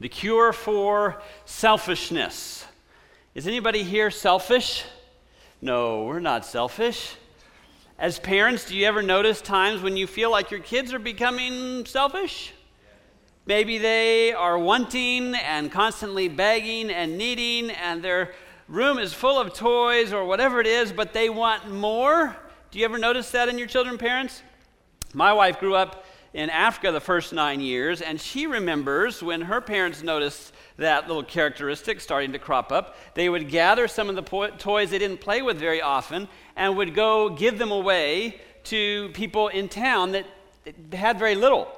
the cure for selfishness. Is anybody here selfish? No, we're not selfish. As parents, do you ever notice times when you feel like your kids are becoming selfish? Maybe they are wanting and constantly begging and needing, and their room is full of toys or whatever it is, but they want more. Do you ever notice that in your children, parents? My wife grew up in Africa the first nine years, and she remembers when her parents noticed that little characteristic starting to crop up, they would gather some of the po- toys they didn't play with very often and would go give them away to people in town that had very little.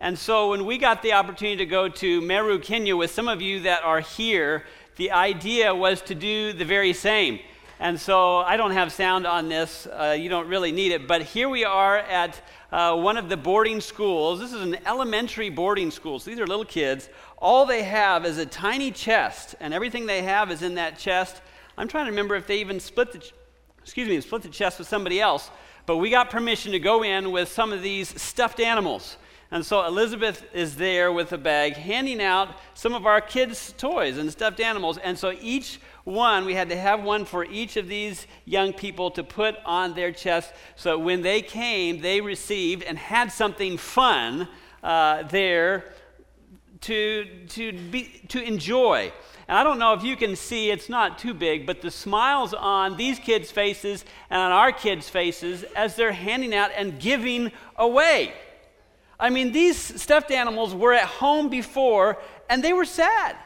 And so when we got the opportunity to go to Meru, Kenya with some of you that are here, the idea was to do the very same. And so I don't have sound on this, uh, you don't really need it, but here we are at uh, one of the boarding schools. This is an elementary boarding school, so these are little kids. All they have is a tiny chest, and everything they have is in that chest. I'm trying to remember if they even split the, excuse me, split the chest with somebody else, but we got permission to go in with some of these stuffed animals. And so Elizabeth is there with a bag handing out some of our kids' toys and stuffed animals. And so each one, we had to have one for each of these young people to put on their chest. So when they came, they received and had something fun uh, there to, to, be, to enjoy. And I don't know if you can see, it's not too big, but the smiles on these kids' faces and on our kids' faces as they're handing out and giving away. I mean, these stuffed animals were at home before and they were sad.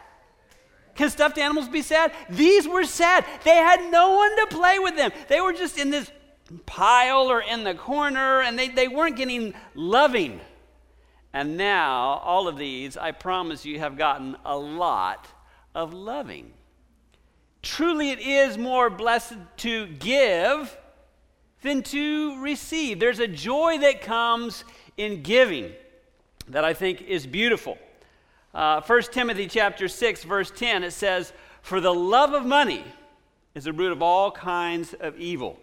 Can stuffed animals be sad? These were sad. They had no one to play with them. They were just in this pile or in the corner, and they, they weren't getting loving. And now, all of these, I promise you, have gotten a lot of loving. Truly, it is more blessed to give than to receive. There's a joy that comes in giving that I think is beautiful. Uh, 1 Timothy chapter 6, verse 10, it says, For the love of money is the root of all kinds of evil.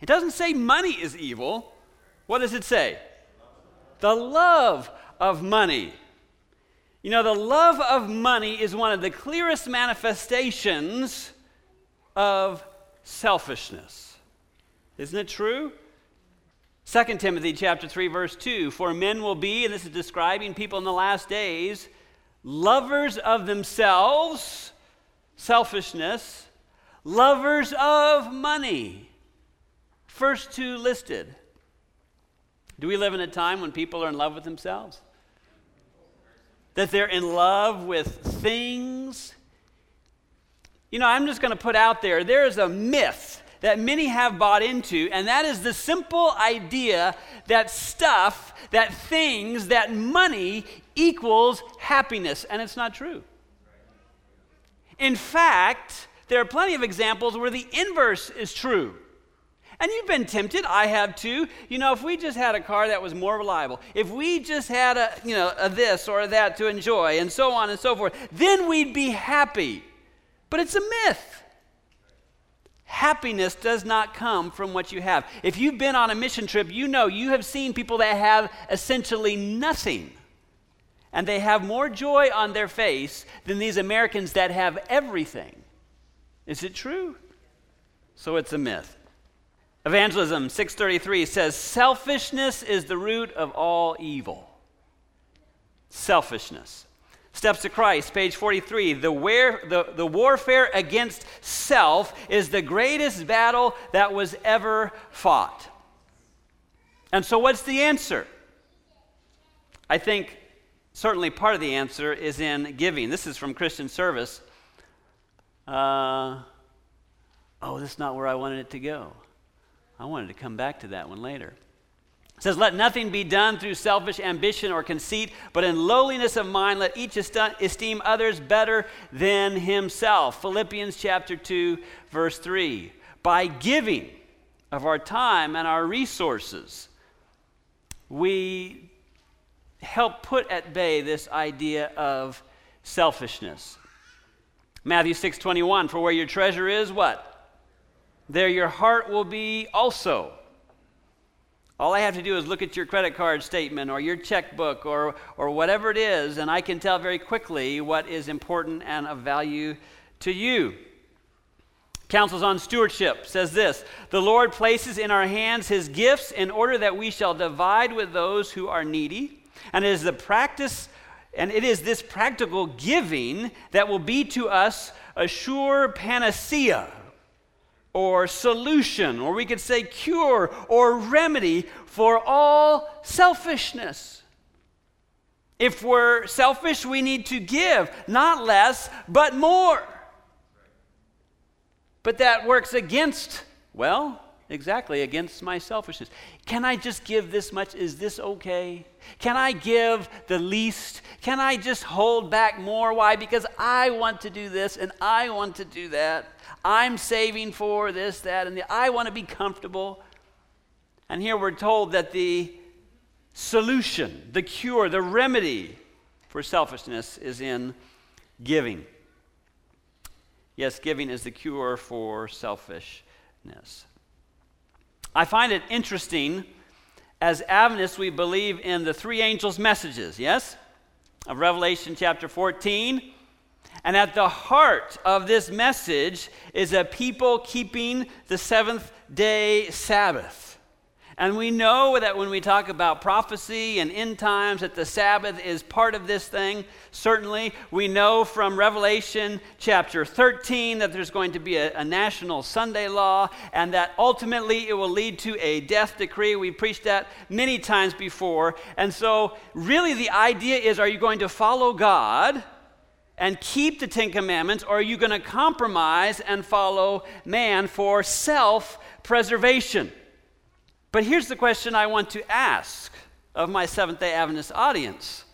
It doesn't say money is evil. What does it say? The love of money. You know, the love of money is one of the clearest manifestations of selfishness. Isn't it true? 2 Timothy chapter 3 verse 2 for men will be and this is describing people in the last days lovers of themselves, selfishness, lovers of money. First two listed. Do we live in a time when people are in love with themselves? That they're in love with things? You know, I'm just going to put out there there is a myth that many have bought into, and that is the simple idea that stuff, that things, that money equals happiness, and it's not true. In fact, there are plenty of examples where the inverse is true. And you've been tempted, I have too. You know, if we just had a car that was more reliable, if we just had a, you know, a this or a that to enjoy, and so on and so forth, then we'd be happy. But it's a myth. Happiness does not come from what you have. If you've been on a mission trip, you know you have seen people that have essentially nothing. And they have more joy on their face than these Americans that have everything. Is it true? So it's a myth. Evangelism 633 says selfishness is the root of all evil. Selfishness. Steps to Christ, page 43. The, wear, the, the warfare against self is the greatest battle that was ever fought. And so, what's the answer? I think certainly part of the answer is in giving. This is from Christian Service. Uh, oh, this is not where I wanted it to go. I wanted to come back to that one later. It says, Let nothing be done through selfish ambition or conceit, but in lowliness of mind, let each esteem others better than himself. Philippians chapter 2, verse 3. By giving of our time and our resources, we help put at bay this idea of selfishness. Matthew 6:21 for where your treasure is what there your heart will be also All I have to do is look at your credit card statement or your checkbook or, or whatever it is, and I can tell very quickly what is important and of value to you. Counsels on Stewardship says this The Lord places in our hands his gifts in order that we shall divide with those who are needy. And it is the practice, and it is this practical giving that will be to us a sure panacea or solution, or we could say cure or remedy for all selfishness. If we're selfish, we need to give, not less, but more. But that works against, well, exactly, against my selfishness. Can I just give this much? Is this okay? Can I give the least? Can I just hold back more? Why? Because I want to do this and I want to do that. I'm saving for this, that, and the, I want to be comfortable. And here we're told that the solution, the cure, the remedy for selfishness is in giving. Yes, giving is the cure for selfishness. I find it interesting as Adventists, we believe in the three angels' messages, yes? Of Revelation chapter 14. And at the heart of this message is a people keeping the seventh day Sabbath. And we know that when we talk about prophecy and end times, that the Sabbath is part of this thing. Certainly, we know from Revelation chapter 13 that there's going to be a, a, national Sunday law, and that ultimately it will lead to a death decree. We preached that many times before. And so, really, the idea is are you going to follow God? and keep the Ten Commandments, or are you going to compromise and follow man for self preservation? But here's the question I want to ask of my Seventh day Adventist audience.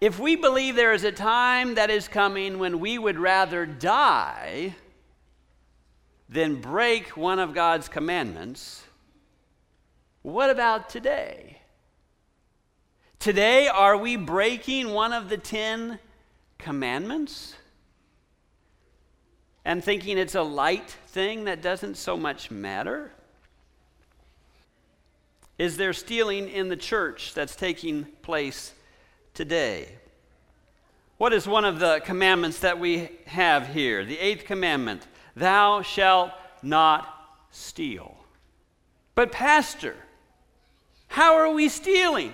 If we believe there is a time that is coming when we would rather die than break one of God's commandments, what about today? Today, are we breaking one of the Ten Commandments? And thinking it's a light thing that doesn't so much matter? Is there stealing in the church that's taking place today? What is one of the commandments that we have here? The eighth commandment Thou shalt not steal. But, Pastor, how are we stealing?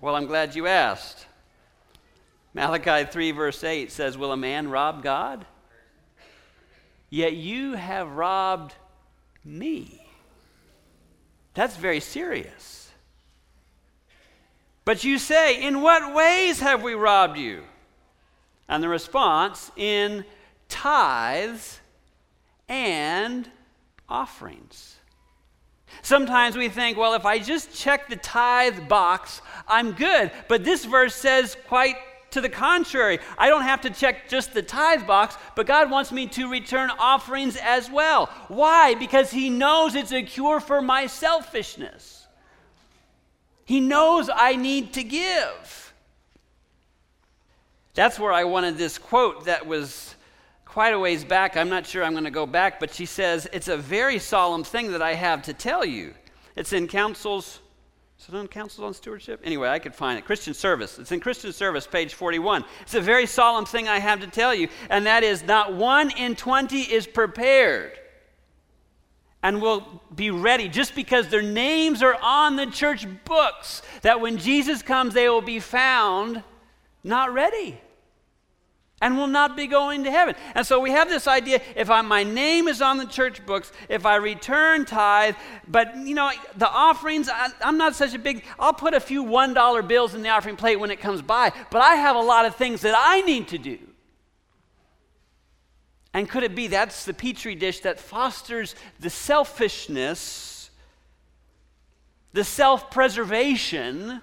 Well, I'm glad you asked. Malachi 3, verse 8 says, Will a man rob God? Yet you have robbed me. That's very serious. But you say, In what ways have we robbed you? And the response, In tithes and offerings. Sometimes we think, well, if I just check the tithe box, I'm good. But this verse says quite to the contrary, I don't have to check just the tithe box, but God wants me to return offerings as well. Why? Because He knows it's a cure for my selfishness. He knows I need to give. That's where I wanted this quote that was quite a ways back. I'm not sure I'm going to go back, but she says, It's a very solemn thing that I have to tell you. It's in Counsels it on Counsels on Stewardship? Anyway, I could find it. Christian Service. It's in Christian Service, page 41. It's a very solemn thing I have to tell you, and that is not one in 20 is prepared and will be ready just because their names are on the church books, that when Jesus comes, they will be found not ready and will not be going to heaven. And so we have this idea if I, my name is on the church books, if I return tithe, but you know, the offerings, I, I'm not such a big, I'll put a few $1 bills in the offering plate when it comes by, but I have a lot of things that I need to do. And could it be that's the petri dish that fosters the selfishness, the self preservation?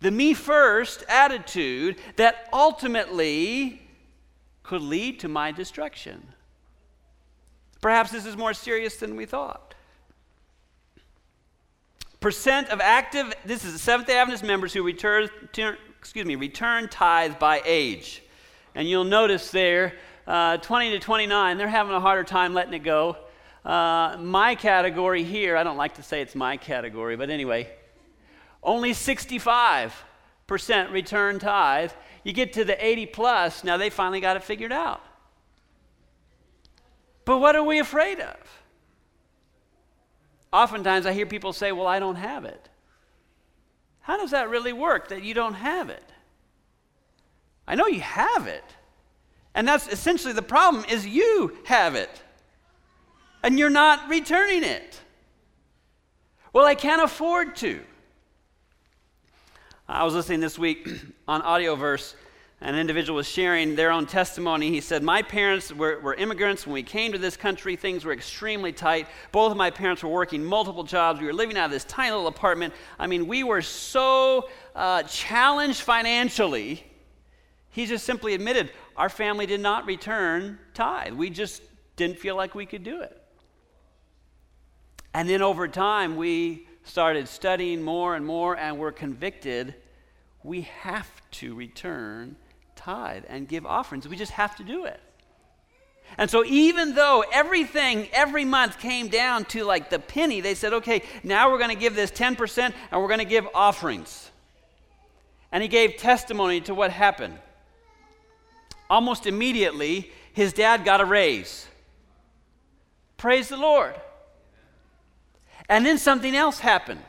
The me first attitude that ultimately could lead to my destruction. Perhaps this is more serious than we thought. Percent of active, this is the Seventh day Adventist members who return, turn, excuse me, return tithe by age. And you'll notice there, uh, 20 to 29, they're having a harder time letting it go. Uh, my category here, I don't like to say it's my category, but anyway, only 65% return tithe. You get to the 80 plus, now they finally got it figured out. But what are we afraid of? Oftentimes I hear people say, Well, I don't have it. How does that really work that you don't have it? I know you have it. And that's essentially the problem is you have it. And you're not returning it. Well, I can't afford to. I was listening this week on Audioverse an individual was sharing their own testimony. He said, My parents were, were, immigrants. When we came to this country, things were extremely tight. Both of my parents were working multiple jobs. We were living out of this tiny little apartment. I mean, we were so uh, challenged financially. He just simply admitted our family did not return tithe. We just didn't feel like we could do it. And then over time, we started studying more and more and were convicted we have to return tithe and give offerings. We just have to do it. And so, even though everything every month came down to like the penny, they said, okay, now we're going to give this 10% and we're going to give offerings. And he gave testimony to what happened. Almost immediately, his dad got a raise. Praise the Lord. And then something else happened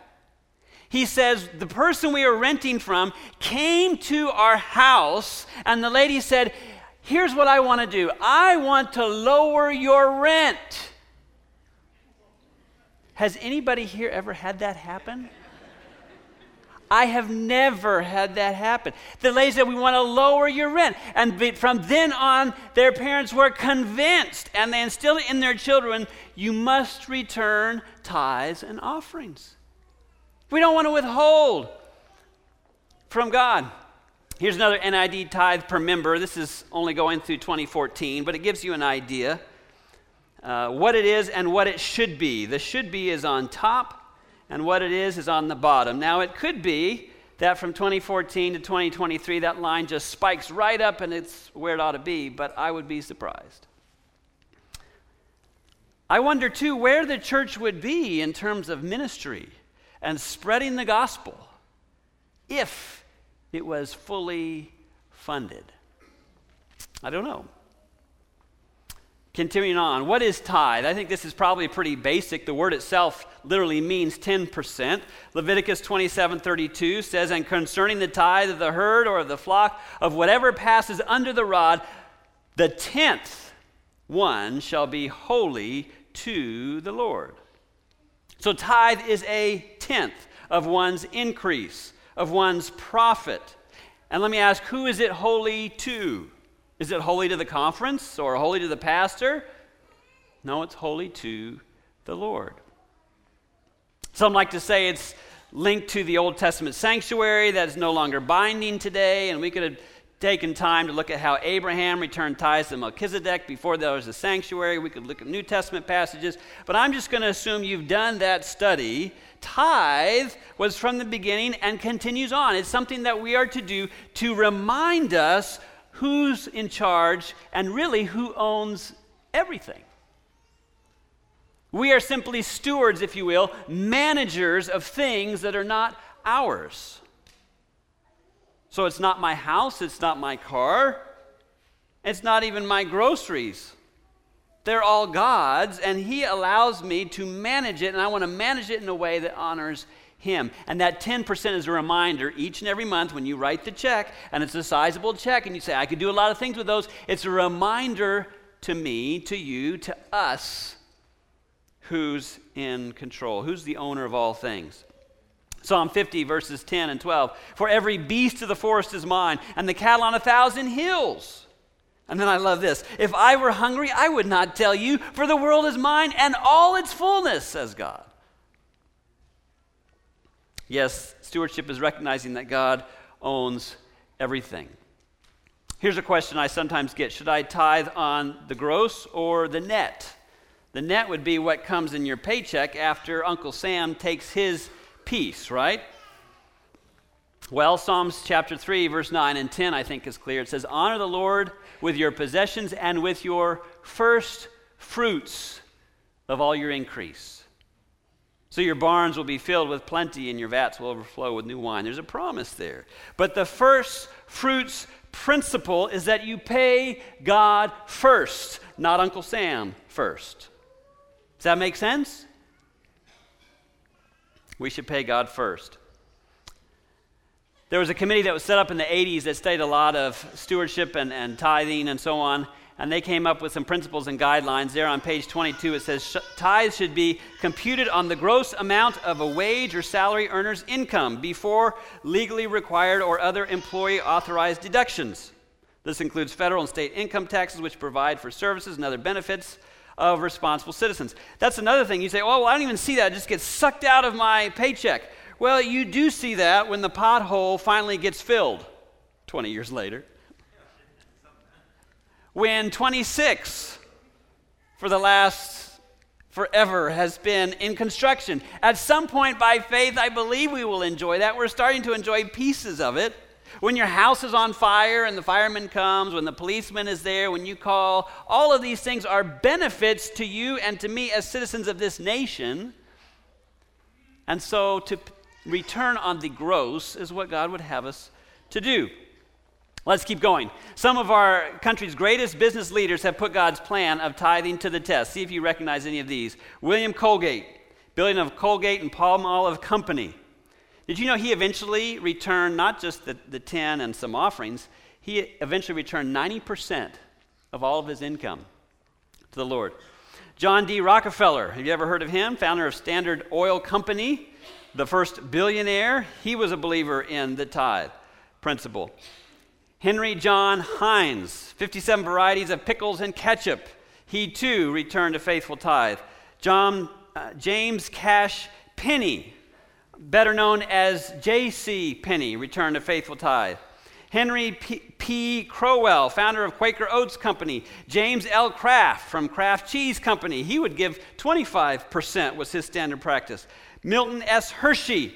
he says, The person we were renting from came to our house, and the lady said, Here's what I want to do I want to lower your rent. Has anybody here ever had that happen? I have never had that happen. The lady said, We want to lower your rent. And from then on, their parents were convinced, and they instilled in their children you must return tithes and offerings. We don't want to withhold from God. Here's another NAD tithe per member. This is only going through 2014, but it gives you an idea uh, what it is and what it should be. The should be is on top, and what it is is on the bottom. Now, it could be that from 2014 to 2023, that line just spikes right up and it's where it ought to be, but I would be surprised. I wonder, too, where the church would be in terms of ministry and spreading the gospel if it was fully funded? I don't know. Continuing on, what is tithe? I think this is probably pretty basic. The word itself literally means 10%. Leviticus 27:32 says, And concerning the tithe of the herd or of the flock, of whatever passes under the rod, the tenth one shall be holy to the Lord. So, tithe is a tenth of one's increase, of one's profit. And let me ask, who is it holy to? Is it holy to the conference or holy to the pastor? No, it's holy to the Lord. Some like to say it's linked to the Old Testament sanctuary that is no longer binding today, and we could have taken time to look at how Abraham returned tithes to Melchizedek before there was a sanctuary. We could look at New Testament passages, but I'm just going to assume you've done that study. Tithe was from the beginning and continues on. It's something that we are to do to remind us who's in charge and really who owns everything. We are simply stewards, if you will, managers of things that are not ours. So it's not my house, it's not my car, it's not even my groceries. They're all God's, and He allows me to manage it, and I want to manage it in a way that honors Him. And that 10% is a reminder each and every month when you write the check, and it's a sizable check, and you say, I could do a lot of things with those. It's a reminder to me, to you, to us who's in control, who's the owner of all things. Psalm 50, verses 10 and 12. For every beast of the forest is mine, and the cattle on a thousand hills. And then I love this. If I were hungry, I would not tell you, for the world is mine and all its fullness, says God. Yes, stewardship is recognizing that God owns everything. Here's a question I sometimes get Should I tithe on the gross or the net? The net would be what comes in your paycheck after Uncle Sam takes his piece, right? Well, Psalms chapter 3, verse 9 and 10, I think is clear. It says, Honor the Lord with your possessions and with your first fruits of all your increase. So your barns will be filled with plenty and your vats will overflow with new wine. There's a promise there. But the first fruits principle is that you pay God first, not Uncle Sam first. Does that make sense? We should pay God first. There was a committee that was set up in the 80s that studied a lot of stewardship and, and tithing and so on and they came up with some principles and guidelines. There on page 22, it says tithes should be computed on the gross amount of a wage or salary earner's income before legally required or other employee authorized deductions. This includes federal and state income taxes, which provide for services and other benefits of responsible citizens. That's another thing. You say, oh, well, I don't even see that. It just gets sucked out of my paycheck. Well, you do see that when the pothole finally gets filled 20 years later when 26 for the last forever has been in construction. At some point, by faith, I believe we will enjoy that. We're starting to enjoy pieces of it. When your house is on fire and the fireman comes, when the policeman is there, when you call, all of these things are benefits to you and to me as citizens of this nation. And so to return on the gross is what God would have us to do. Let's keep going. Some of our country's greatest business leaders have put God's plan of tithing to the test. See if you recognize any of these. William Colgate, building of Colgate and Palmolive Company. Did you know he eventually returned not just the, the 10 and some offerings, he eventually returned 90% of all of his income to the Lord. John D. Rockefeller, have you ever heard of him? Founder of Standard Oil Company, the first billionaire. He was a believer in the tithe principle. Henry John Heinz, 57 varieties of pickles and ketchup. He too returned a faithful tithe. John, uh, James Cash Penney, better known as J.C. Penney, returned a faithful tithe. Henry P. P. Crowell, founder of Quaker Oats Company. James L. Kraft from Kraft Cheese Company. He would give 25% was his standard practice. Milton S. Hershey,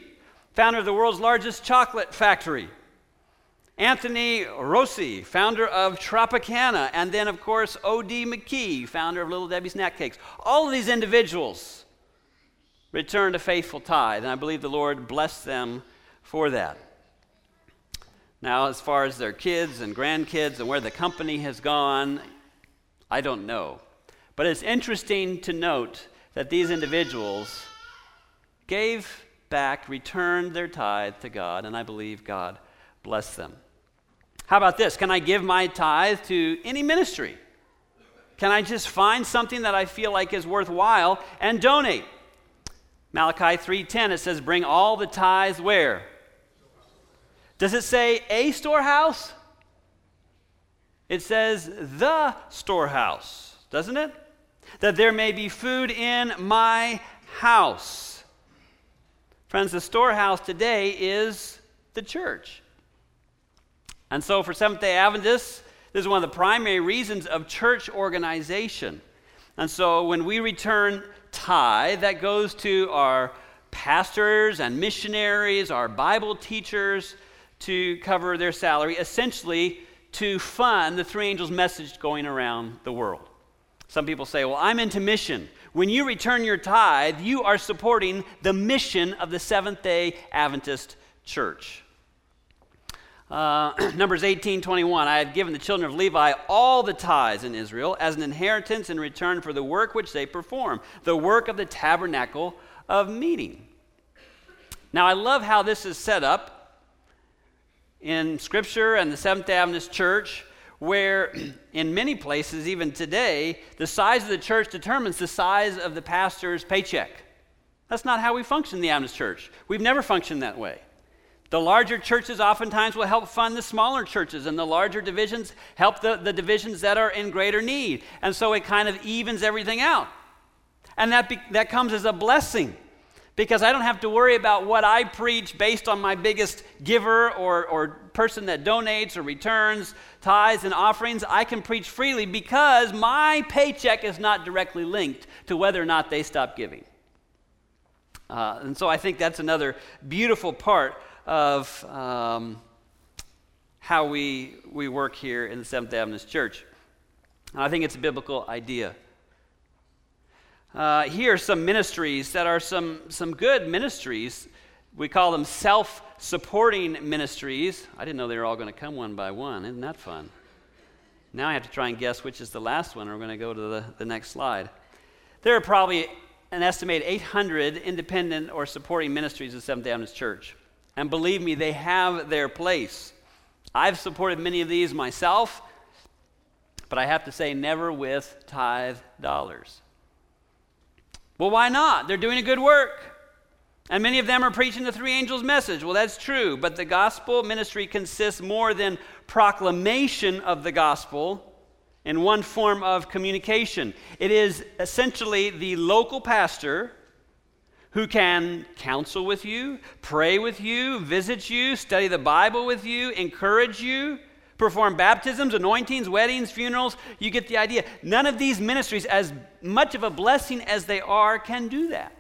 founder of the world's largest chocolate factory. Anthony Rossi, founder of Tropicana, and then, of course, O.D. McKee, founder of Little Debbie's Snack Cakes. All of these individuals returned a faithful tithe, and I believe the Lord blessed them for that. Now, as far as their kids and grandkids and where the company has gone, I don't know. But it's interesting to note that these individuals gave back, returned their tithe to God, and I believe God blessed them. How about this? Can I give my tithe to any ministry? Can I just find something that I feel like is worthwhile and donate? Malachi 3:10 it says bring all the tithes where? Does it say a storehouse? It says the storehouse, doesn't it? That there may be food in my house. Friends, the storehouse today is the church. And so for Seventh day Adventists, this is one of the primary reasons of church organization. And so when we return tithe, that goes to our pastors and missionaries, our Bible teachers to cover their salary, essentially to fund the three angels' message going around the world. Some people say, Well, I'm into mission. When you return your tithe, you are supporting the mission of the Seventh day Adventist church. Uh, Numbers 18 21. I have given the children of Levi all the tithes in Israel as an inheritance in return for the work which they perform, the work of the tabernacle of meeting. Now, I love how this is set up in Scripture and the Seventh day Adventist Church, where in many places, even today, the size of the church determines the size of the pastor's paycheck. That's not how we function in the Adventist Church. We've never functioned that way. The larger churches oftentimes will help fund the smaller churches, and the larger divisions help the, the divisions that are in greater need. And so it kind of evens everything out. And that, be, that comes as a blessing because I don't have to worry about what I preach based on my biggest giver or, or person that donates or returns tithes and offerings. I can preach freely because my paycheck is not directly linked to whether or not they stop giving. Uh, and so I think that's another beautiful part of um, how we, we work here in the Seventh Adventist Church. And I think it's a biblical idea. Uh, here are some ministries that are some, some good ministries. We call them self supporting ministries. I didn't know they were all going to come one by one. Isn't that fun? Now I have to try and guess which is the last one. We're going to go to the, the next slide. There are probably an estimated 800 independent or supporting ministries of Seventh Adventist Church. And believe me, they have their place. I've supported many of these myself, but I have to say, never with tithe dollars. Well, why not? They're doing a good work. And many of them are preaching the three angels' message. Well, that's true, but the gospel ministry consists more than proclamation of the gospel in one form of communication. It is essentially the local pastor who can counsel with you, pray with you, visit you, study the Bible with you, encourage you, perform baptisms, anointings, weddings, funerals. You get the idea. None of these ministries, as much of a blessing as they are, can do that.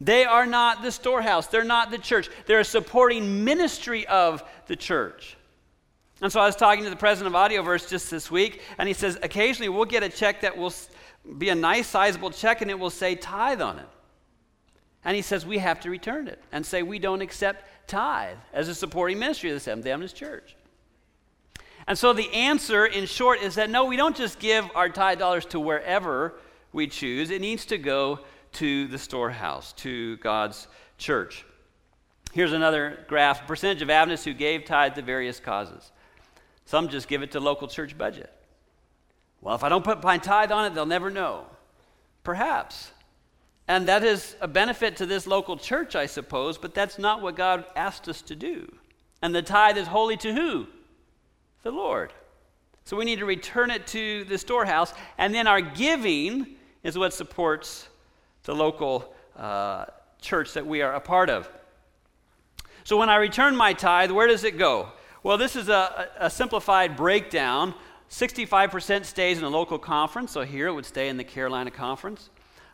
They are not the storehouse, they're not the church. They're a supporting ministry of the church. And so I was talking to the president of Audioverse just this week, and he says occasionally we'll get a check that will be a nice, sizable check, and it will say tithe on it. And he says we have to return it and say we don't accept tithe as a supporting ministry of the Seventh day Adventist Church. And so the answer, in short, is that no, we don't just give our tithe dollars to wherever we choose. It needs to go to the storehouse, to God's church. Here's another graph percentage of Adventists who gave tithe to various causes. Some just give it to local church budget. Well, if I don't put my tithe on it, they'll never know. Perhaps. And that is a benefit to this local church, I suppose, but that's not what God asked us to do. And the tithe is holy to who? The Lord. So we need to return it to the storehouse, and then our giving is what supports the local uh, church that we are a part of. So when I return my tithe, where does it go? Well, this is a, a simplified breakdown. 65% stays in a local conference, so here it would stay in the Carolina Conference.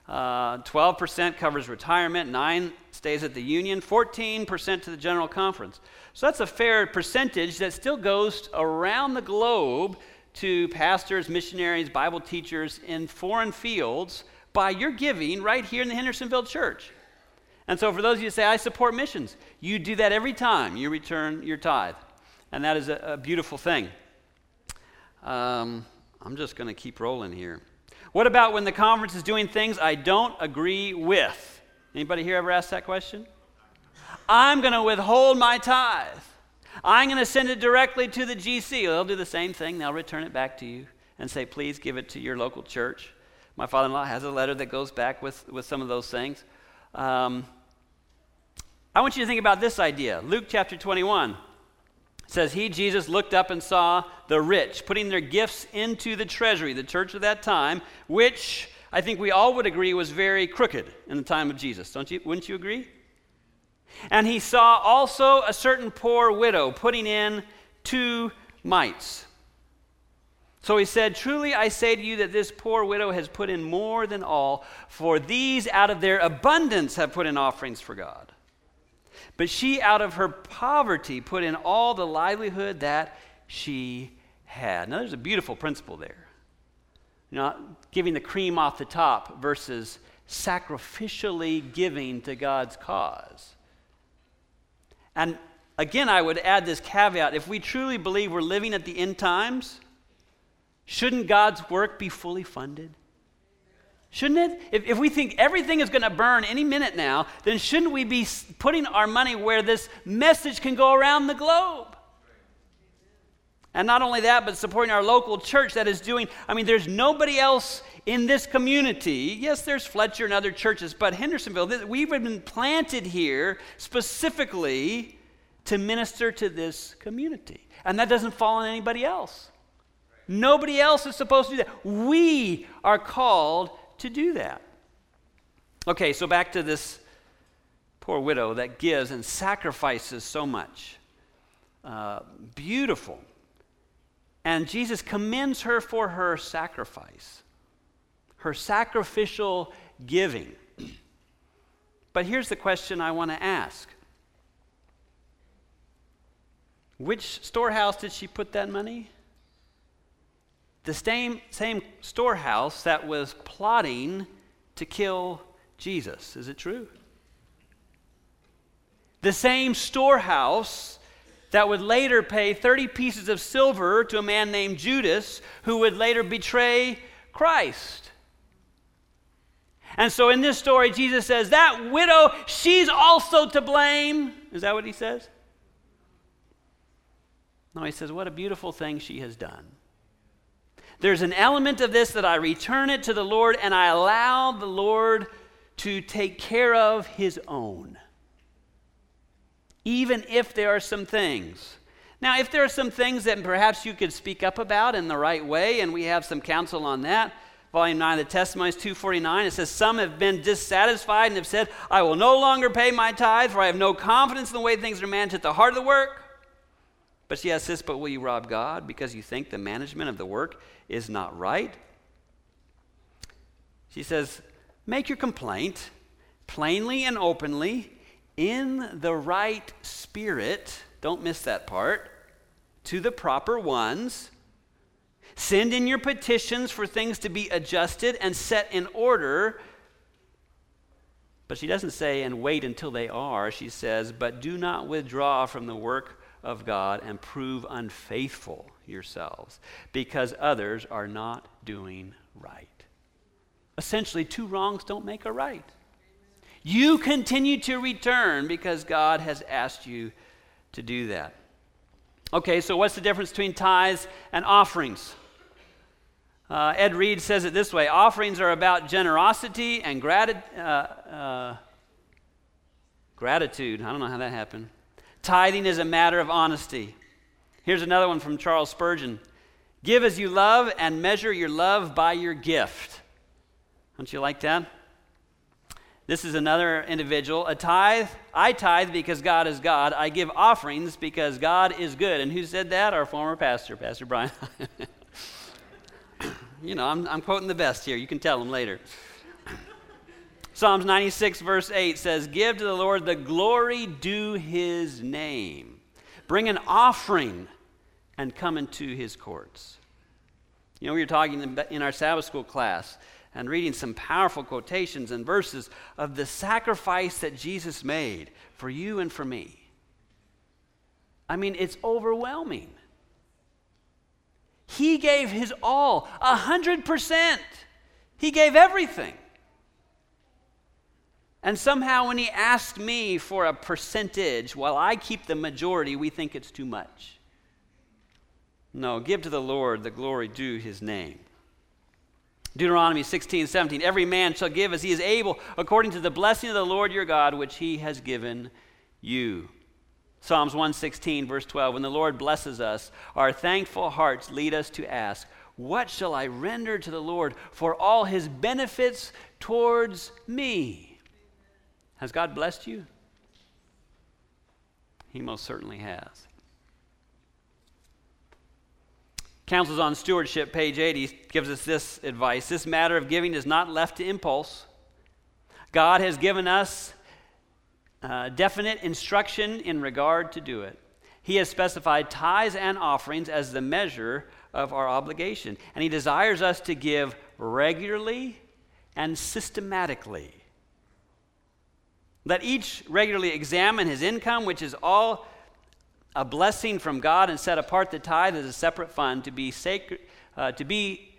Uh, 12% covers retirement, 9 stays at the union, 14% to the general conference. So that's a fair percentage that still goes around the globe to pastors, missionaries, Bible teachers in foreign fields by your giving right here in the Hendersonville church. And so, for those of you who say, I support missions, you do that every time you return your tithe. And that is a, a beautiful thing. Um, I'm just going to keep rolling here. What about when the conference is doing things I don't agree with? Anybody here ever asked that question? I'm going to withhold my tithe. I'm going to send it directly to the GC. They'll do the same thing. They'll return it back to you and say, please give it to your local church. My father in law has a letter that goes back with, with some of those things. Um, I want you to think about this idea. Luke chapter 21 says, He, Jesus, looked up and saw the rich putting their gifts into the treasury, the church of that time, which I think we all would agree was very crooked in the time of Jesus. Don't you? Wouldn't you agree? And he saw also a certain poor widow putting in two mites. So he said, Truly I say to you that this poor widow has put in more than all, for these out of their abundance have put in offerings for God. But she out of her poverty put in all the livelihood that she had. Now there's a beautiful principle there. You know, giving the cream off the top versus sacrificially giving to God's cause. And again, I would add this caveat if we truly believe we're living at the end times, Shouldn't God's work be fully funded? Shouldn't it? If, if we think everything is going to burn any minute now, then shouldn't we be putting our money where this message can go around the globe? And not only that, but supporting our local church that is doing, I mean, there's nobody else in this community. Yes, there's Fletcher and other churches, but Hendersonville, we've been planted here specifically to minister to this community. And that doesn't fall on anybody else. Nobody else is supposed to do that. We are called to do that. Okay, so back to this poor widow that gives and sacrifices so much. Uh, beautiful. And Jesus commends her for her sacrifice, her sacrificial giving. But here's the question I want to ask Which storehouse did she put that money? The same, same storehouse that was plotting to kill Jesus. Is it true? The same storehouse that would later pay 30 pieces of silver to a man named Judas, who would later betray Christ. And so in this story, Jesus says, That widow, she's also to blame. Is that what he says? No, he says, What a beautiful thing she has done. There's an element of this that I return it to the Lord and I allow the Lord to take care of his own. Even if there are some things. Now, if there are some things that perhaps you could speak up about in the right way, and we have some counsel on that, volume 9 of the testimonies 249 it says some have been dissatisfied and have said i will no longer pay my tithe for i have no confidence in the way things are managed at the heart of the work but she asks this but will you rob god because you think the management of the work is not right she says make your complaint plainly and openly in the right spirit, don't miss that part, to the proper ones. Send in your petitions for things to be adjusted and set in order. But she doesn't say, and wait until they are. She says, but do not withdraw from the work of God and prove unfaithful yourselves, because others are not doing right. Essentially, two wrongs don't make a right. You continue to return because God has asked you to do that. Okay, so what's the difference between tithes and offerings? Uh, Ed Reed says it this way offerings are about generosity and uh, uh, gratitude. I don't know how that happened. Tithing is a matter of honesty. Here's another one from Charles Spurgeon Give as you love and measure your love by your gift. Don't you like that? This is another individual. A tithe, I tithe because God is God. I give offerings because God is good. And who said that? Our former pastor, Pastor Brian. you know, I'm, I'm quoting the best here. You can tell him later. Psalms 96, verse 8 says, Give to the Lord the glory due his name. Bring an offering and come into his courts. You know, we were talking in our Sabbath school class and reading some powerful quotations and verses of the sacrifice that Jesus made for you and for me. I mean, it's overwhelming. He gave his all, a hundred percent. He gave everything. And somehow, when he asked me for a percentage, while I keep the majority, we think it's too much. No, give to the Lord the glory due his name. Deuteronomy 16, 17. Every man shall give as he is able, according to the blessing of the Lord your God, which he has given you. Psalms 116, verse 12. When the Lord blesses us, our thankful hearts lead us to ask, What shall I render to the Lord for all his benefits towards me? Has God blessed you? He most certainly has. Counsels on Stewardship, page 80, gives us this advice This matter of giving is not left to impulse. God has given us uh, definite instruction in regard to do it. He has specified tithes and offerings as the measure of our obligation, and He desires us to give regularly and systematically. Let each regularly examine his income, which is all a blessing from God and set apart the tithe as a separate fund to be, sacred, uh, to be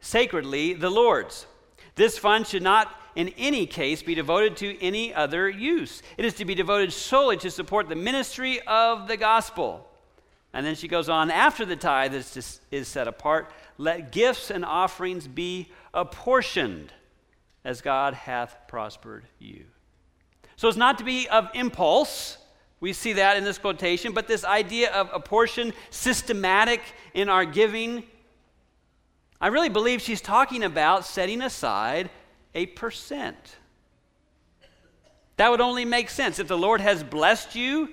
sacredly the Lord's. This fund should not in any case be devoted to any other use. It is to be devoted solely to support the ministry of the gospel. And then she goes on, after the tithe is, is set apart, let gifts and offerings be apportioned as God hath prospered you. So it's not to be of impulse, we see that in this quotation, but this idea of a portion systematic in our giving, I really believe she's talking about setting aside a percent. That would only make sense. If the Lord has blessed you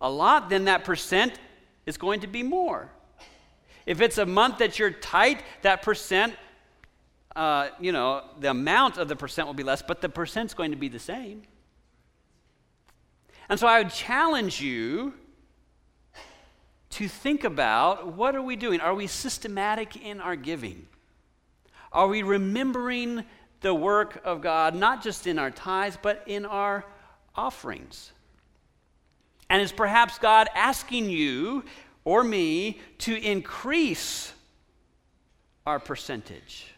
a lot, then that percent is going to be more. If it's a month that you're tight, that percent, uh, you know, the amount of the percent will be less, but the percent's going to be the same. And so I would challenge you to think about what are we doing? Are we systematic in our giving? Are we remembering the work of God, not just in our tithes, but in our offerings? And is perhaps God asking you or me to increase our percentage?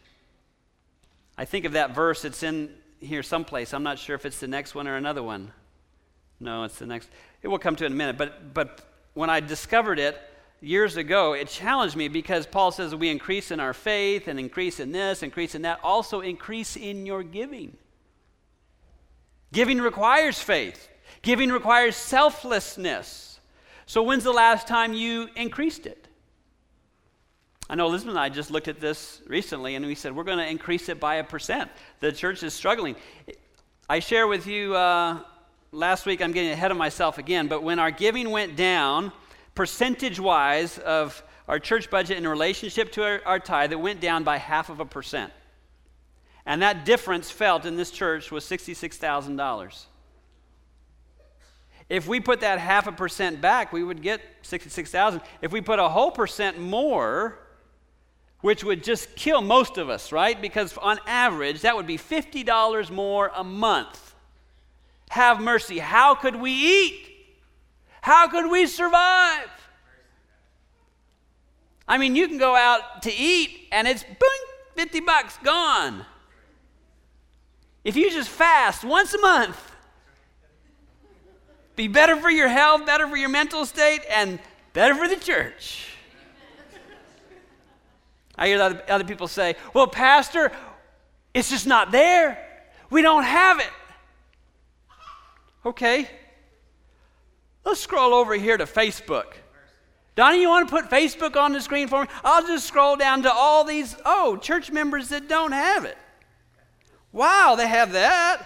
I think of that verse, it's in here someplace. I'm not sure if it's the next one or another one. No, it's the next. It will come to it in a minute. But, but when I discovered it years ago, it challenged me because Paul says we increase in our faith and increase in this, increase in that. Also, increase in your giving. Giving requires faith, giving requires selflessness. So, when's the last time you increased it? I know Elizabeth and I just looked at this recently and we said we're going to increase it by a percent. The church is struggling. I share with you uh, last week, I'm getting ahead of myself again, but when our giving went down, percentage wise, of our church budget in relationship to our, our tithe, it went down by half of a percent. And that difference felt in this church was $66,000. If we put that half a percent back, we would get 66,000. If we put a whole percent more, which would just kill most of us, right? Because on average, that would be $50 more a month. Have mercy. How could we eat? How could we survive? I mean, you can go out to eat and it's boing, 50 bucks gone. If you just fast once a month, be better for your health, better for your mental state, and better for the church. I hear other, other people say, well, Pastor, it's just not there. We don't have it. Okay. Let's scroll over here to Facebook. Donnie, you want to put Facebook on the screen for me? I'll just scroll down to all these, oh, church members that don't have it. Wow, they have that.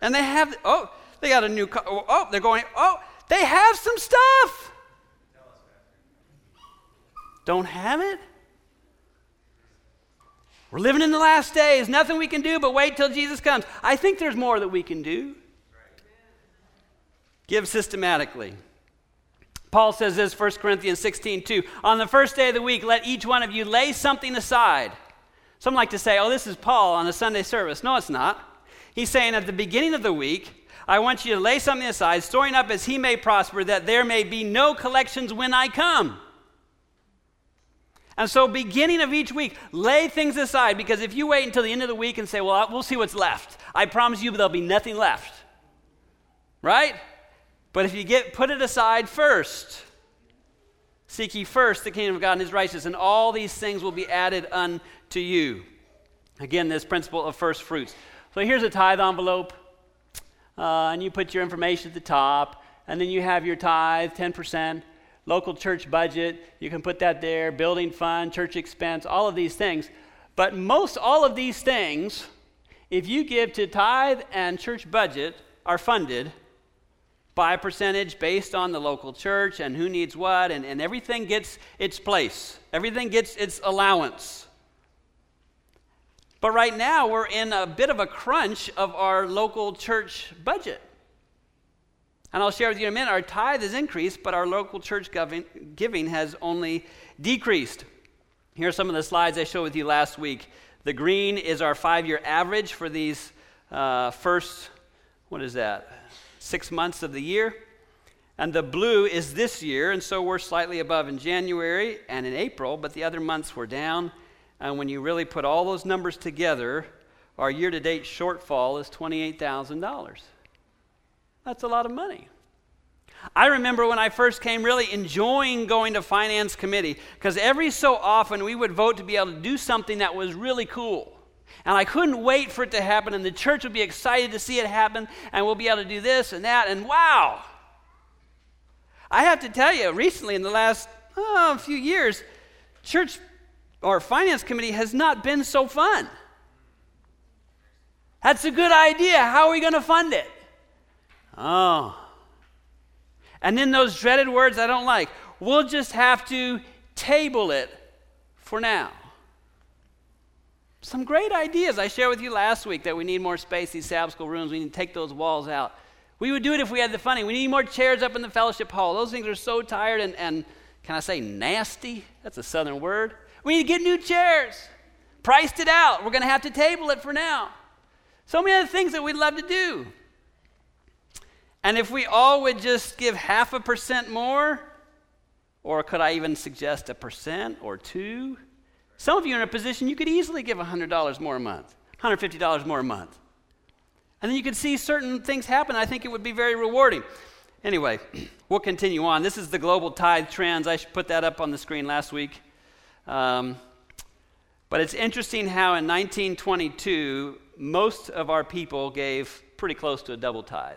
And they have, oh, they got a new, oh, oh, they're going, oh, they have some stuff. Don't have it? We're living in the last days. Nothing we can do but wait till Jesus comes. I think there's more that we can do. Give systematically. Paul says this, 1 Corinthians 16, 2. On the first day of the week, let each one of you lay something aside. Some like to say, oh, this is Paul on a Sunday service. No, it's not. He's saying at the beginning of the week, I want you to lay something aside, storing up as he may prosper, that there may be no collections when I come. And so, beginning of each week, lay things aside because if you wait until the end of the week and say, Well, we'll see what's left, I promise you there'll be nothing left. Right? But if you get put it aside first, seek ye first the kingdom of God and his righteousness, and all these things will be added unto you. Again, this principle of first fruits. So here's a tithe envelope, uh, and you put your information at the top, and then you have your tithe, 10% local church budget, you can put that there, building fund, church expense, all of these things. But most all of these things, if you give to tithe and church budget, are funded by percentage based on the local church and who needs what, and, and everything gets its place. Everything gets its allowance. But right now, we're in a bit of a crunch of our local church budget. And I'll share with you in a minute, our tithe has increased, but our local church giving has only decreased. Here are some of the slides I showed with you last week. The green is our five year average for these uh, first, what is that, six months of the year. And the blue is this year, and so we're slightly above in January and in April, but the other months were down. And when you really put all those numbers together, our year to date shortfall is $28,000. That's a lot of money. I remember when I first came really enjoying going to finance committee because every so often we would vote to be able to do something that was really cool. And I couldn't wait for it to happen, and the church would be excited to see it happen, and we'll be able to do this and that, and wow! I have to tell you, recently in the last oh, few years, church or finance committee has not been so fun. That's a good idea. How are we going to fund it? Oh. And then those dreaded words I don't like. We'll just have to table it for now. Some great ideas I shared with you last week that we need more space, these Sabbath school rooms, we need to take those walls out. We would do it if we had the funding. We need more chairs up in the fellowship hall. Those things are so tired and, and can I say nasty? That's a southern word. We need to get new chairs. Priced it out. We're going to have to table it for now. So many other things that we'd love to do. And if we all would just give half a percent more, or could I even suggest a percent or two? Some of you are in a position you could easily give $100 more a month, $150 more a month. And then you could see certain things happen. I think it would be very rewarding. Anyway, we'll continue on. This is the global tithe trends. I should put that up on the screen last week. Um, but it's interesting how in 1922, most of our people gave pretty close to a double tithe.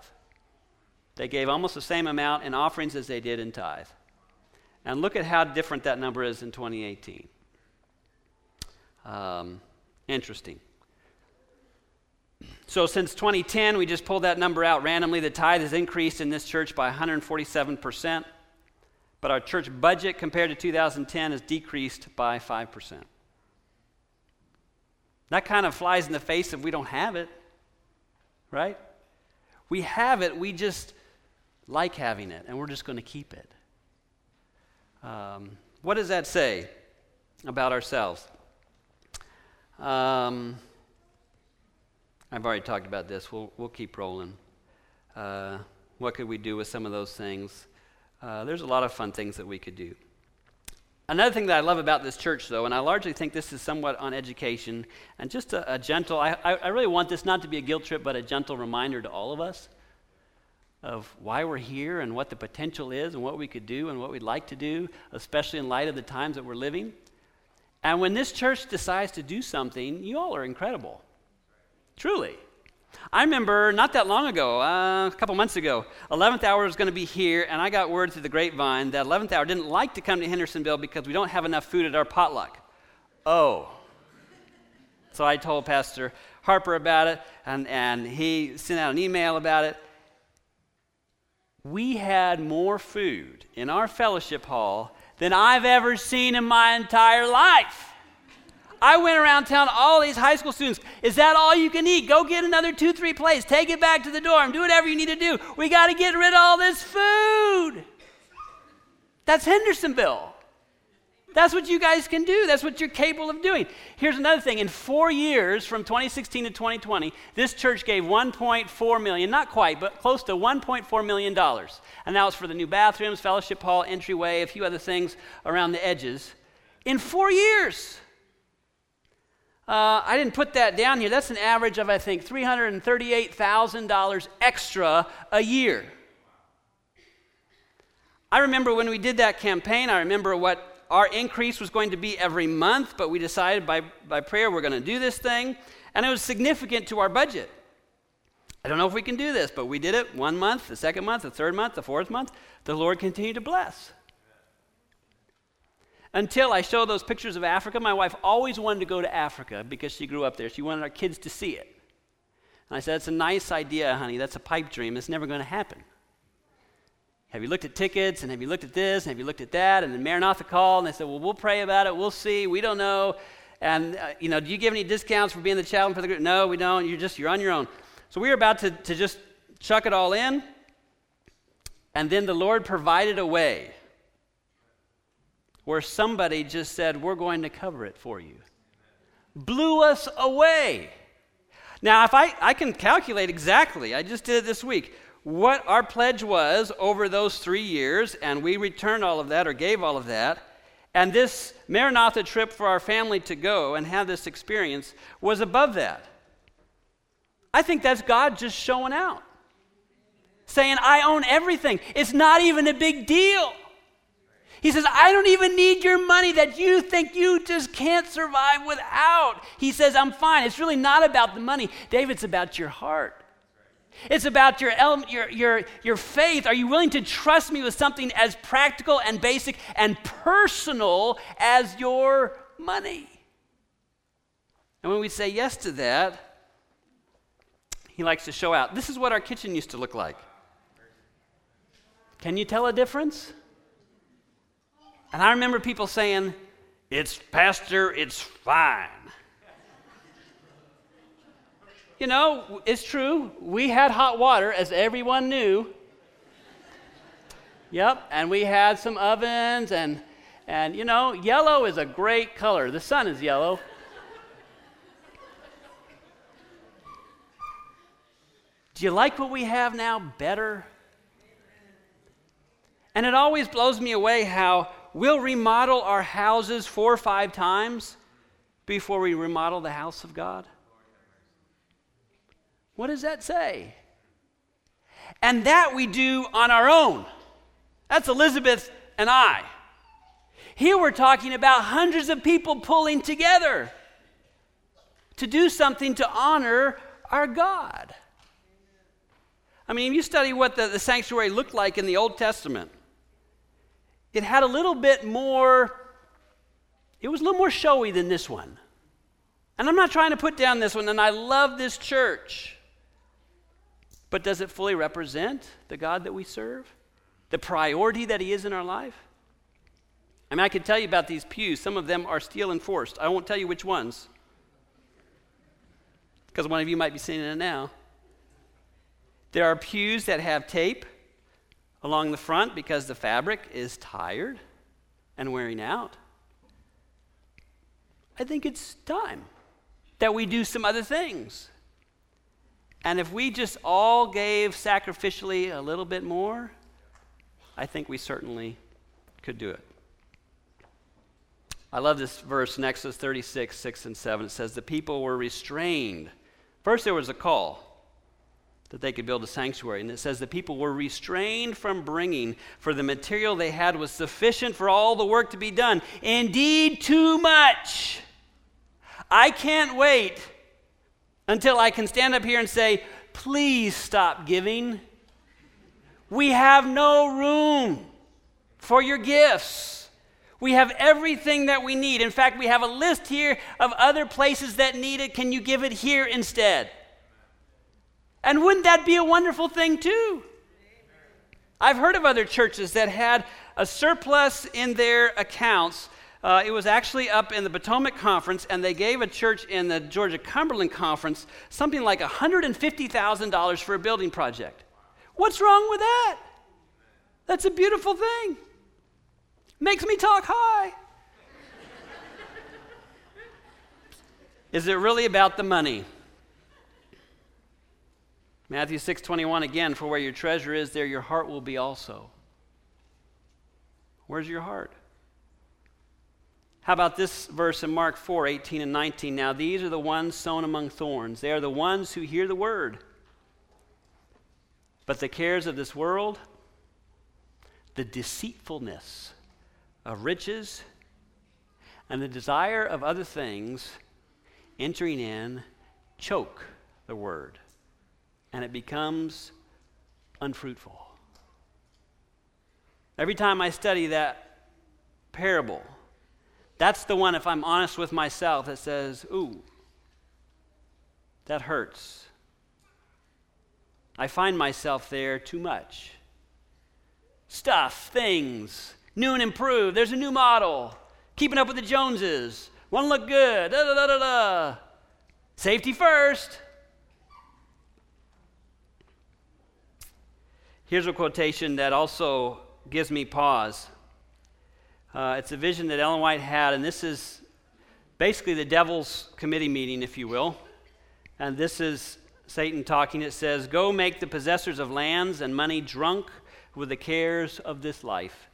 They gave almost the same amount in offerings as they did in tithe. And look at how different that number is in 2018. Um, interesting. So, since 2010, we just pulled that number out randomly. The tithe has increased in this church by 147%, but our church budget compared to 2010 has decreased by 5%. That kind of flies in the face if we don't have it, right? We have it, we just like having it, and we're just going to keep it. Um, what does that say about ourselves? Um, I've already talked about this. We'll, we'll keep rolling. Uh, what could we do with some of those things? Uh, there's a lot of fun things that we could do. Another thing that I love about this church, though, and I largely think this is somewhat on education, and just a, a gentle, I, I really want this not to be a guilt trip, but a gentle reminder to all of us of why we're here and what the potential is and what we could do and what we'd like to do, especially in light of the times that we're living. And when this church decides to do something, you all are incredible. Truly. I remember not that long ago, uh, a couple months ago, 11th hour was going to be here, and I got word through the grapevine that 11th hour didn't like to come to Hendersonville because we don't have enough food at our potluck. Oh. So I told Pastor Harper about it, and, and he sent out an email about it we had more food in our fellowship hall than I've ever seen in my entire life. I went around telling all these high school students, is that all you can eat? Go get another two, three plates. Take it back to the dorm. Do whatever you need to do. We got to get rid of all this food. That's Hendersonville. That's what you guys can do. That's what you're capable of doing. Here's another thing. In four years, from 2016 to 2020, this church gave 1.4 million, not quite, but close to 1.4 million dollars. And that was for the new bathrooms, fellowship hall, entryway, a few other things around the edges. In four years. Uh, I didn't put that down here. That's an average of, I think, $338,000 extra a year. I remember when we did that campaign, I remember what our increase was going to be every month, but we decided by, by prayer we're going to do this thing. And it was significant to our budget. I don't know if we can do this, but we did it one month, the second month, the third month, the fourth month. The Lord continued to bless. Until I showed those pictures of Africa, my wife always wanted to go to Africa because she grew up there. She wanted our kids to see it. And I said, It's a nice idea, honey. That's a pipe dream. It's never going to happen. Have you looked at tickets? And have you looked at this? And have you looked at that? And then Maranatha called and they said, Well, we'll pray about it. We'll see. We don't know. And, uh, you know, do you give any discounts for being the chaplain for the group? No, we don't. You're just, you're on your own. So we were about to, to just chuck it all in. And then the Lord provided a way where somebody just said, We're going to cover it for you. Blew us away. Now, if I, I can calculate exactly, I just did it this week what our pledge was over those three years, and we returned all of that or gave all of that. And this Maranatha trip for our family to go and have this experience was above that. I think that's God just showing out, saying, I own everything. It's not even a big deal. He says, I don't even need your money that you think you just can't survive without. He says, I'm fine. It's really not about the money. David, it's about your heart. It's about your, your, your, your faith. Are you willing to trust me with something as practical and basic and personal as your money? And when we say yes to that, he likes to show out. This is what our kitchen used to look like. Can you tell a difference? And I remember people saying, It's Pastor, it's fine. You know, it's true. We had hot water, as everyone knew. Yep, and we had some ovens, and, and you know, yellow is a great color. The sun is yellow. Do you like what we have now better? And it always blows me away how we'll remodel our houses four or five times before we remodel the house of God. What does that say? And that we do on our own. That's Elizabeth and I. Here we're talking about hundreds of people pulling together to do something to honor our God. I mean, if you study what the, the sanctuary looked like in the Old Testament, it had a little bit more, it was a little more showy than this one. And I'm not trying to put down this one, and I love this church. But does it fully represent the God that we serve? The priority that He is in our life? I mean, I could tell you about these pews. Some of them are steel enforced. I won't tell you which ones, because one of you might be sitting in it now. There are pews that have tape along the front because the fabric is tired and wearing out. I think it's time that we do some other things. And if we just all gave sacrificially a little bit more, I think we certainly could do it. I love this verse in Exodus 36, 6 and 7. It says, The people were restrained. First, there was a call that they could build a sanctuary. And it says the people were restrained from bringing, for the material they had was sufficient for all the work to be done. Indeed, too much. I can't wait until I can stand up here and say, please stop giving. We have no room for your gifts. We have everything that we need. In fact, we have a list here of other places that need it. Can you give it here instead? And wouldn't that be a wonderful thing, too? I've heard of other churches that had a surplus in their accounts. Uh, it was actually up in the Potomac Conference, and they gave a church in the Georgia Cumberland Conference something like $150,000 for a building project. What's wrong with that? That's a beautiful thing. Makes me talk high. Is it really about the money? Matthew 6:21 again, for where your treasure is, there your heart will be also. Where's your heart? How about this verse in Mark 4, 18 and 19? Now these are the ones sown among thorns. They are the ones who hear the word. But the cares of this world, the deceitfulness of riches, and the desire of other things entering in choke the word and it becomes unfruitful. Every time I study that parable, that's the one, if I'm honest with myself, that says, Ooh, that hurts. I find myself there too much. Stuff, things, new and improved. There's a new model. Keeping up with the Joneses. Want to look good. Da da da da da. Safety first. Here's a quotation that also gives me pause. Uh, it's a vision that Ellen White had, and this is basically the devil's committee meeting, if you will. And this is Satan talking. It says, Go make the possessors of lands and money drunk with the cares of this life.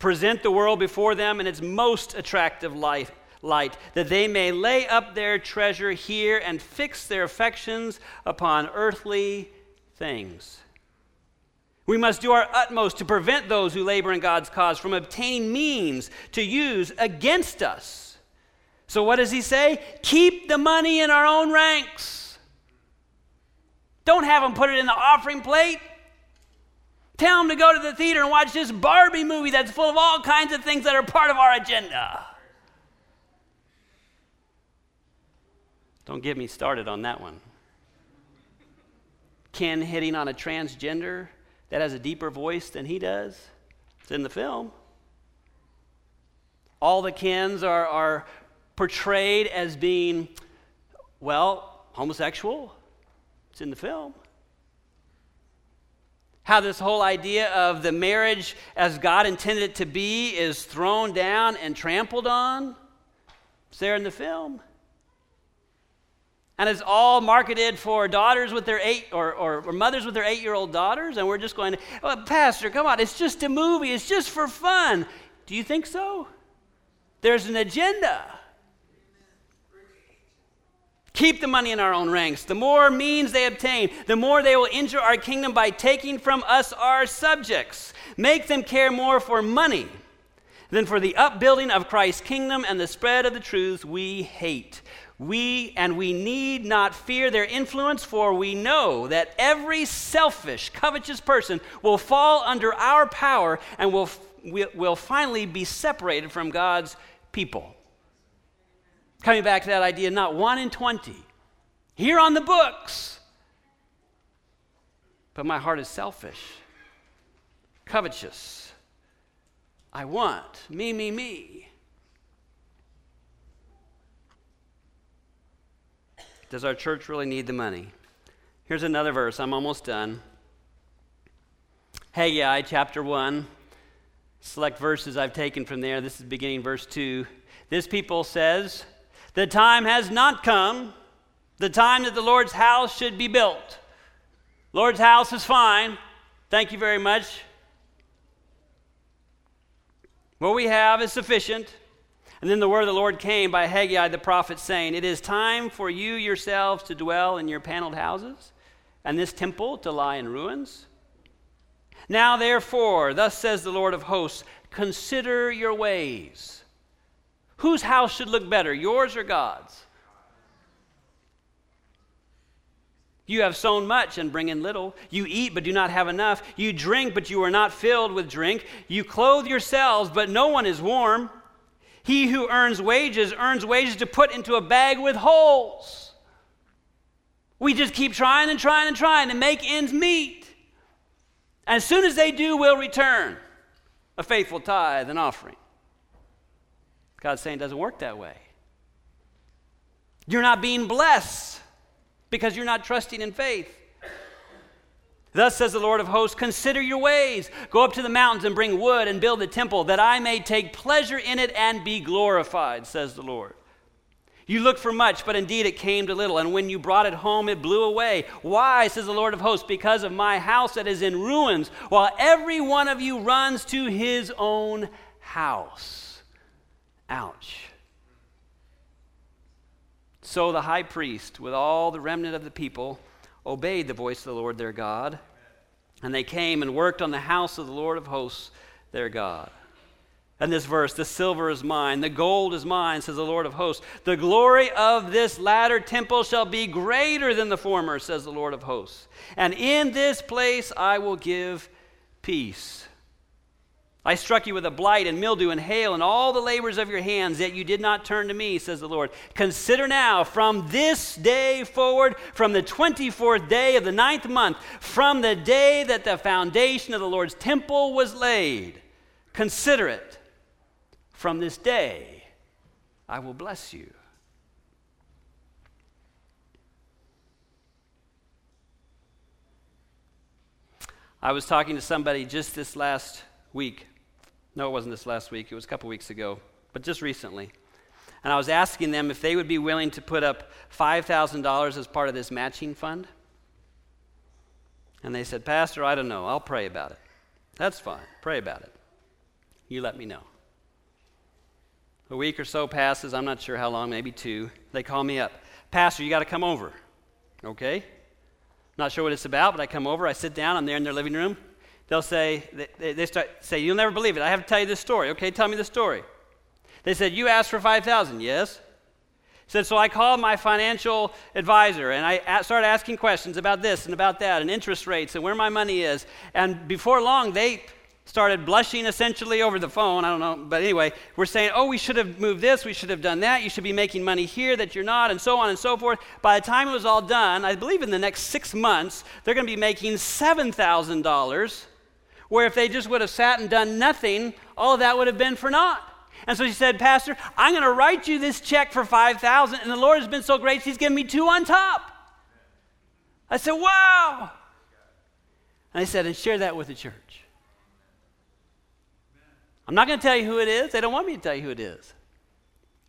Present the world before them in its most attractive light, light, that they may lay up their treasure here and fix their affections upon earthly things. We must do our utmost to prevent those who labor in God's cause from obtaining means to use against us. So, what does he say? Keep the money in our own ranks. Don't have them put it in the offering plate. Tell them to go to the theater and watch this Barbie movie that's full of all kinds of things that are part of our agenda. Don't get me started on that one. Ken hitting on a transgender that has a deeper voice than he does. It's in the film. All the Kens are, are portrayed as being, well, homosexual. It's in the film. How this whole idea of the marriage as God intended it to be is thrown down and trampled on? It's there in the film. And it's all marketed for daughters with their eight, or, or, or mothers with their eight year old daughters. And we're just going, oh, Pastor, come on, it's just a movie, it's just for fun. Do you think so? There's an agenda. Keep the money in our own ranks. The more means they obtain, the more they will injure our kingdom by taking from us our subjects. Make them care more for money than for the upbuilding of Christ's kingdom and the spread of the truths we hate. We and we need not fear their influence, for we know that every selfish, covetous person will fall under our power and will, will finally be separated from God's people. Coming back to that idea, not one in 20. Here on the books. But my heart is selfish, covetous. I want me, me, me. Does our church really need the money? Here's another verse. I'm almost done. Haggai chapter 1. Select verses I've taken from there. This is beginning verse 2. This people says, the time has not come, the time that the Lord's house should be built. Lord's house is fine. Thank you very much. What we have is sufficient. And then the word of the Lord came by Haggai the prophet, saying, It is time for you yourselves to dwell in your paneled houses, and this temple to lie in ruins. Now, therefore, thus says the Lord of hosts, consider your ways. Whose house should look better, yours or God's? You have sown much and bring in little. You eat but do not have enough. You drink but you are not filled with drink. You clothe yourselves but no one is warm. He who earns wages earns wages to put into a bag with holes. We just keep trying and trying and trying to make ends meet. As soon as they do, we'll return a faithful tithe and offering. God's saying it doesn't work that way. You're not being blessed because you're not trusting in faith. Thus says the Lord of hosts Consider your ways. Go up to the mountains and bring wood and build a temple, that I may take pleasure in it and be glorified, says the Lord. You looked for much, but indeed it came to little. And when you brought it home, it blew away. Why, says the Lord of hosts? Because of my house that is in ruins, while every one of you runs to his own house. Ouch. So the high priest, with all the remnant of the people, obeyed the voice of the Lord their God, and they came and worked on the house of the Lord of hosts their God. And this verse, the silver is mine, the gold is mine, says the Lord of hosts. The glory of this latter temple shall be greater than the former, says the Lord of hosts. And in this place I will give peace. I struck you with a blight and mildew and hail and all the labors of your hands, yet you did not turn to me, says the Lord. Consider now, from this day forward, from the 24th day of the ninth month, from the day that the foundation of the Lord's temple was laid, consider it. From this day, I will bless you. I was talking to somebody just this last week no, it wasn't this last week. It was a couple weeks ago, but just recently. And I was asking them if they would be willing to put up $5,000 as part of this matching fund. And they said, Pastor, I don't know. I'll pray about it. That's fine. Pray about it. You let me know. A week or so passes. I'm not sure how long, maybe two. They call me up. Pastor, you got to come over. Okay? Not sure what it's about, but I come over. I sit down. I'm there in their living room they'll say, they, they start say, you'll never believe it. I have to tell you this story. Okay, tell me the story. They said, you asked for 5,000. Yes. Said, so I called my financial advisor and I started asking questions about this and about that and interest rates and where my money is. And before long, they started blushing essentially over the phone. I don't know. But anyway, we're saying, oh, we should have moved this. We should have done that. You should be making money here that you're not, and so on and so forth. By the time it was all done, I believe in the next six months, they're going to be making $7,000 where if they just would have sat and done nothing, all of that would have been for naught. And so she said, Pastor, I'm going to write you this check for 5000 and the Lord has been so great, He's given me two on top. I said, Wow. And I said, and share that with the church. I'm not going to tell you who it is. They don't want me to tell you who it is.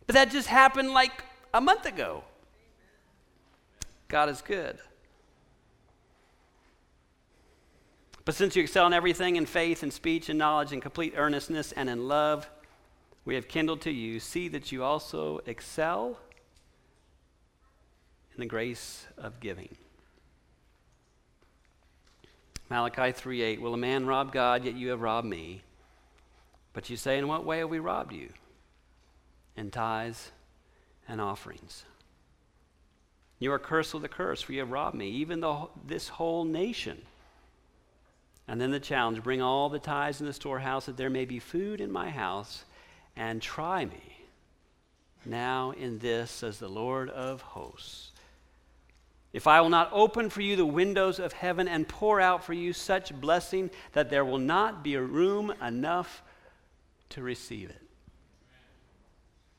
But that just happened like a month ago. God is good. But since you excel in everything in faith and speech and knowledge and complete earnestness and in love, we have kindled to you. See that you also excel in the grace of giving. Malachi 3:8 Will a man rob God, yet you have robbed me? But you say, In what way have we robbed you? In tithes and offerings. You are cursed with a curse, for you have robbed me, even the, this whole nation. And then the challenge bring all the tithes in the storehouse, that there may be food in my house, and try me now in this, says the Lord of hosts. If I will not open for you the windows of heaven and pour out for you such blessing that there will not be a room enough to receive it.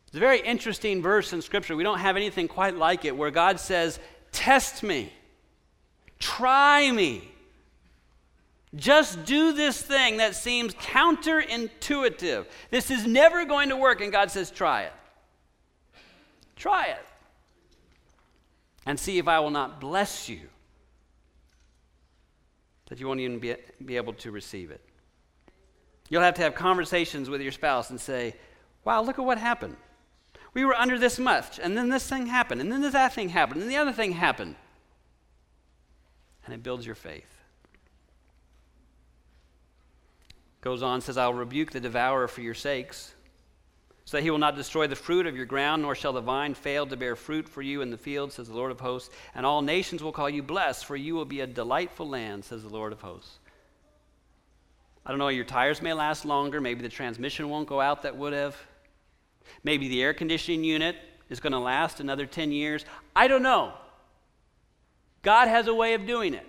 It's a very interesting verse in Scripture. We don't have anything quite like it where God says, Test me, try me. Just do this thing that seems counterintuitive. This is never going to work, and God says, Try it. Try it. And see if I will not bless you, that you won't even be, be able to receive it. You'll have to have conversations with your spouse and say, Wow, look at what happened. We were under this much, and then this thing happened, and then this, that thing happened, and the other thing happened. And it builds your faith. Goes on, says, I'll rebuke the devourer for your sakes, so that he will not destroy the fruit of your ground, nor shall the vine fail to bear fruit for you in the field, says the Lord of hosts. And all nations will call you blessed, for you will be a delightful land, says the Lord of hosts. I don't know, your tires may last longer. Maybe the transmission won't go out that would have. Maybe the air conditioning unit is going to last another 10 years. I don't know. God has a way of doing it.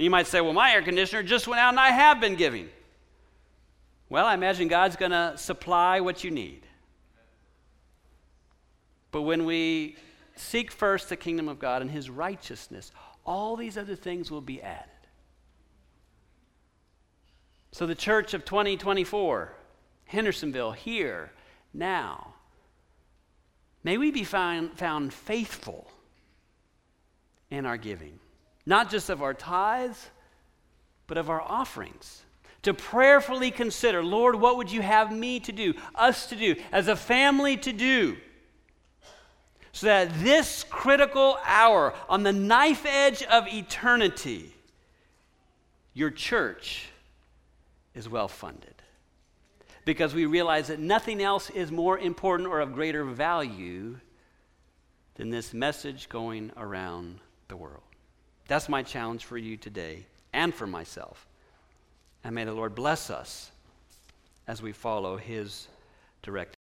And you might say, well, my air conditioner just went out and I have been giving. Well, I imagine God's going to supply what you need. But when we seek first the kingdom of God and his righteousness, all these other things will be added. So, the church of 2024, Hendersonville, here, now, may we be found, found faithful in our giving, not just of our tithes, but of our offerings. To prayerfully consider, Lord, what would you have me to do, us to do, as a family to do? So that this critical hour, on the knife edge of eternity, your church is well funded. Because we realize that nothing else is more important or of greater value than this message going around the world. That's my challenge for you today and for myself. And may the Lord bless us as we follow his direction.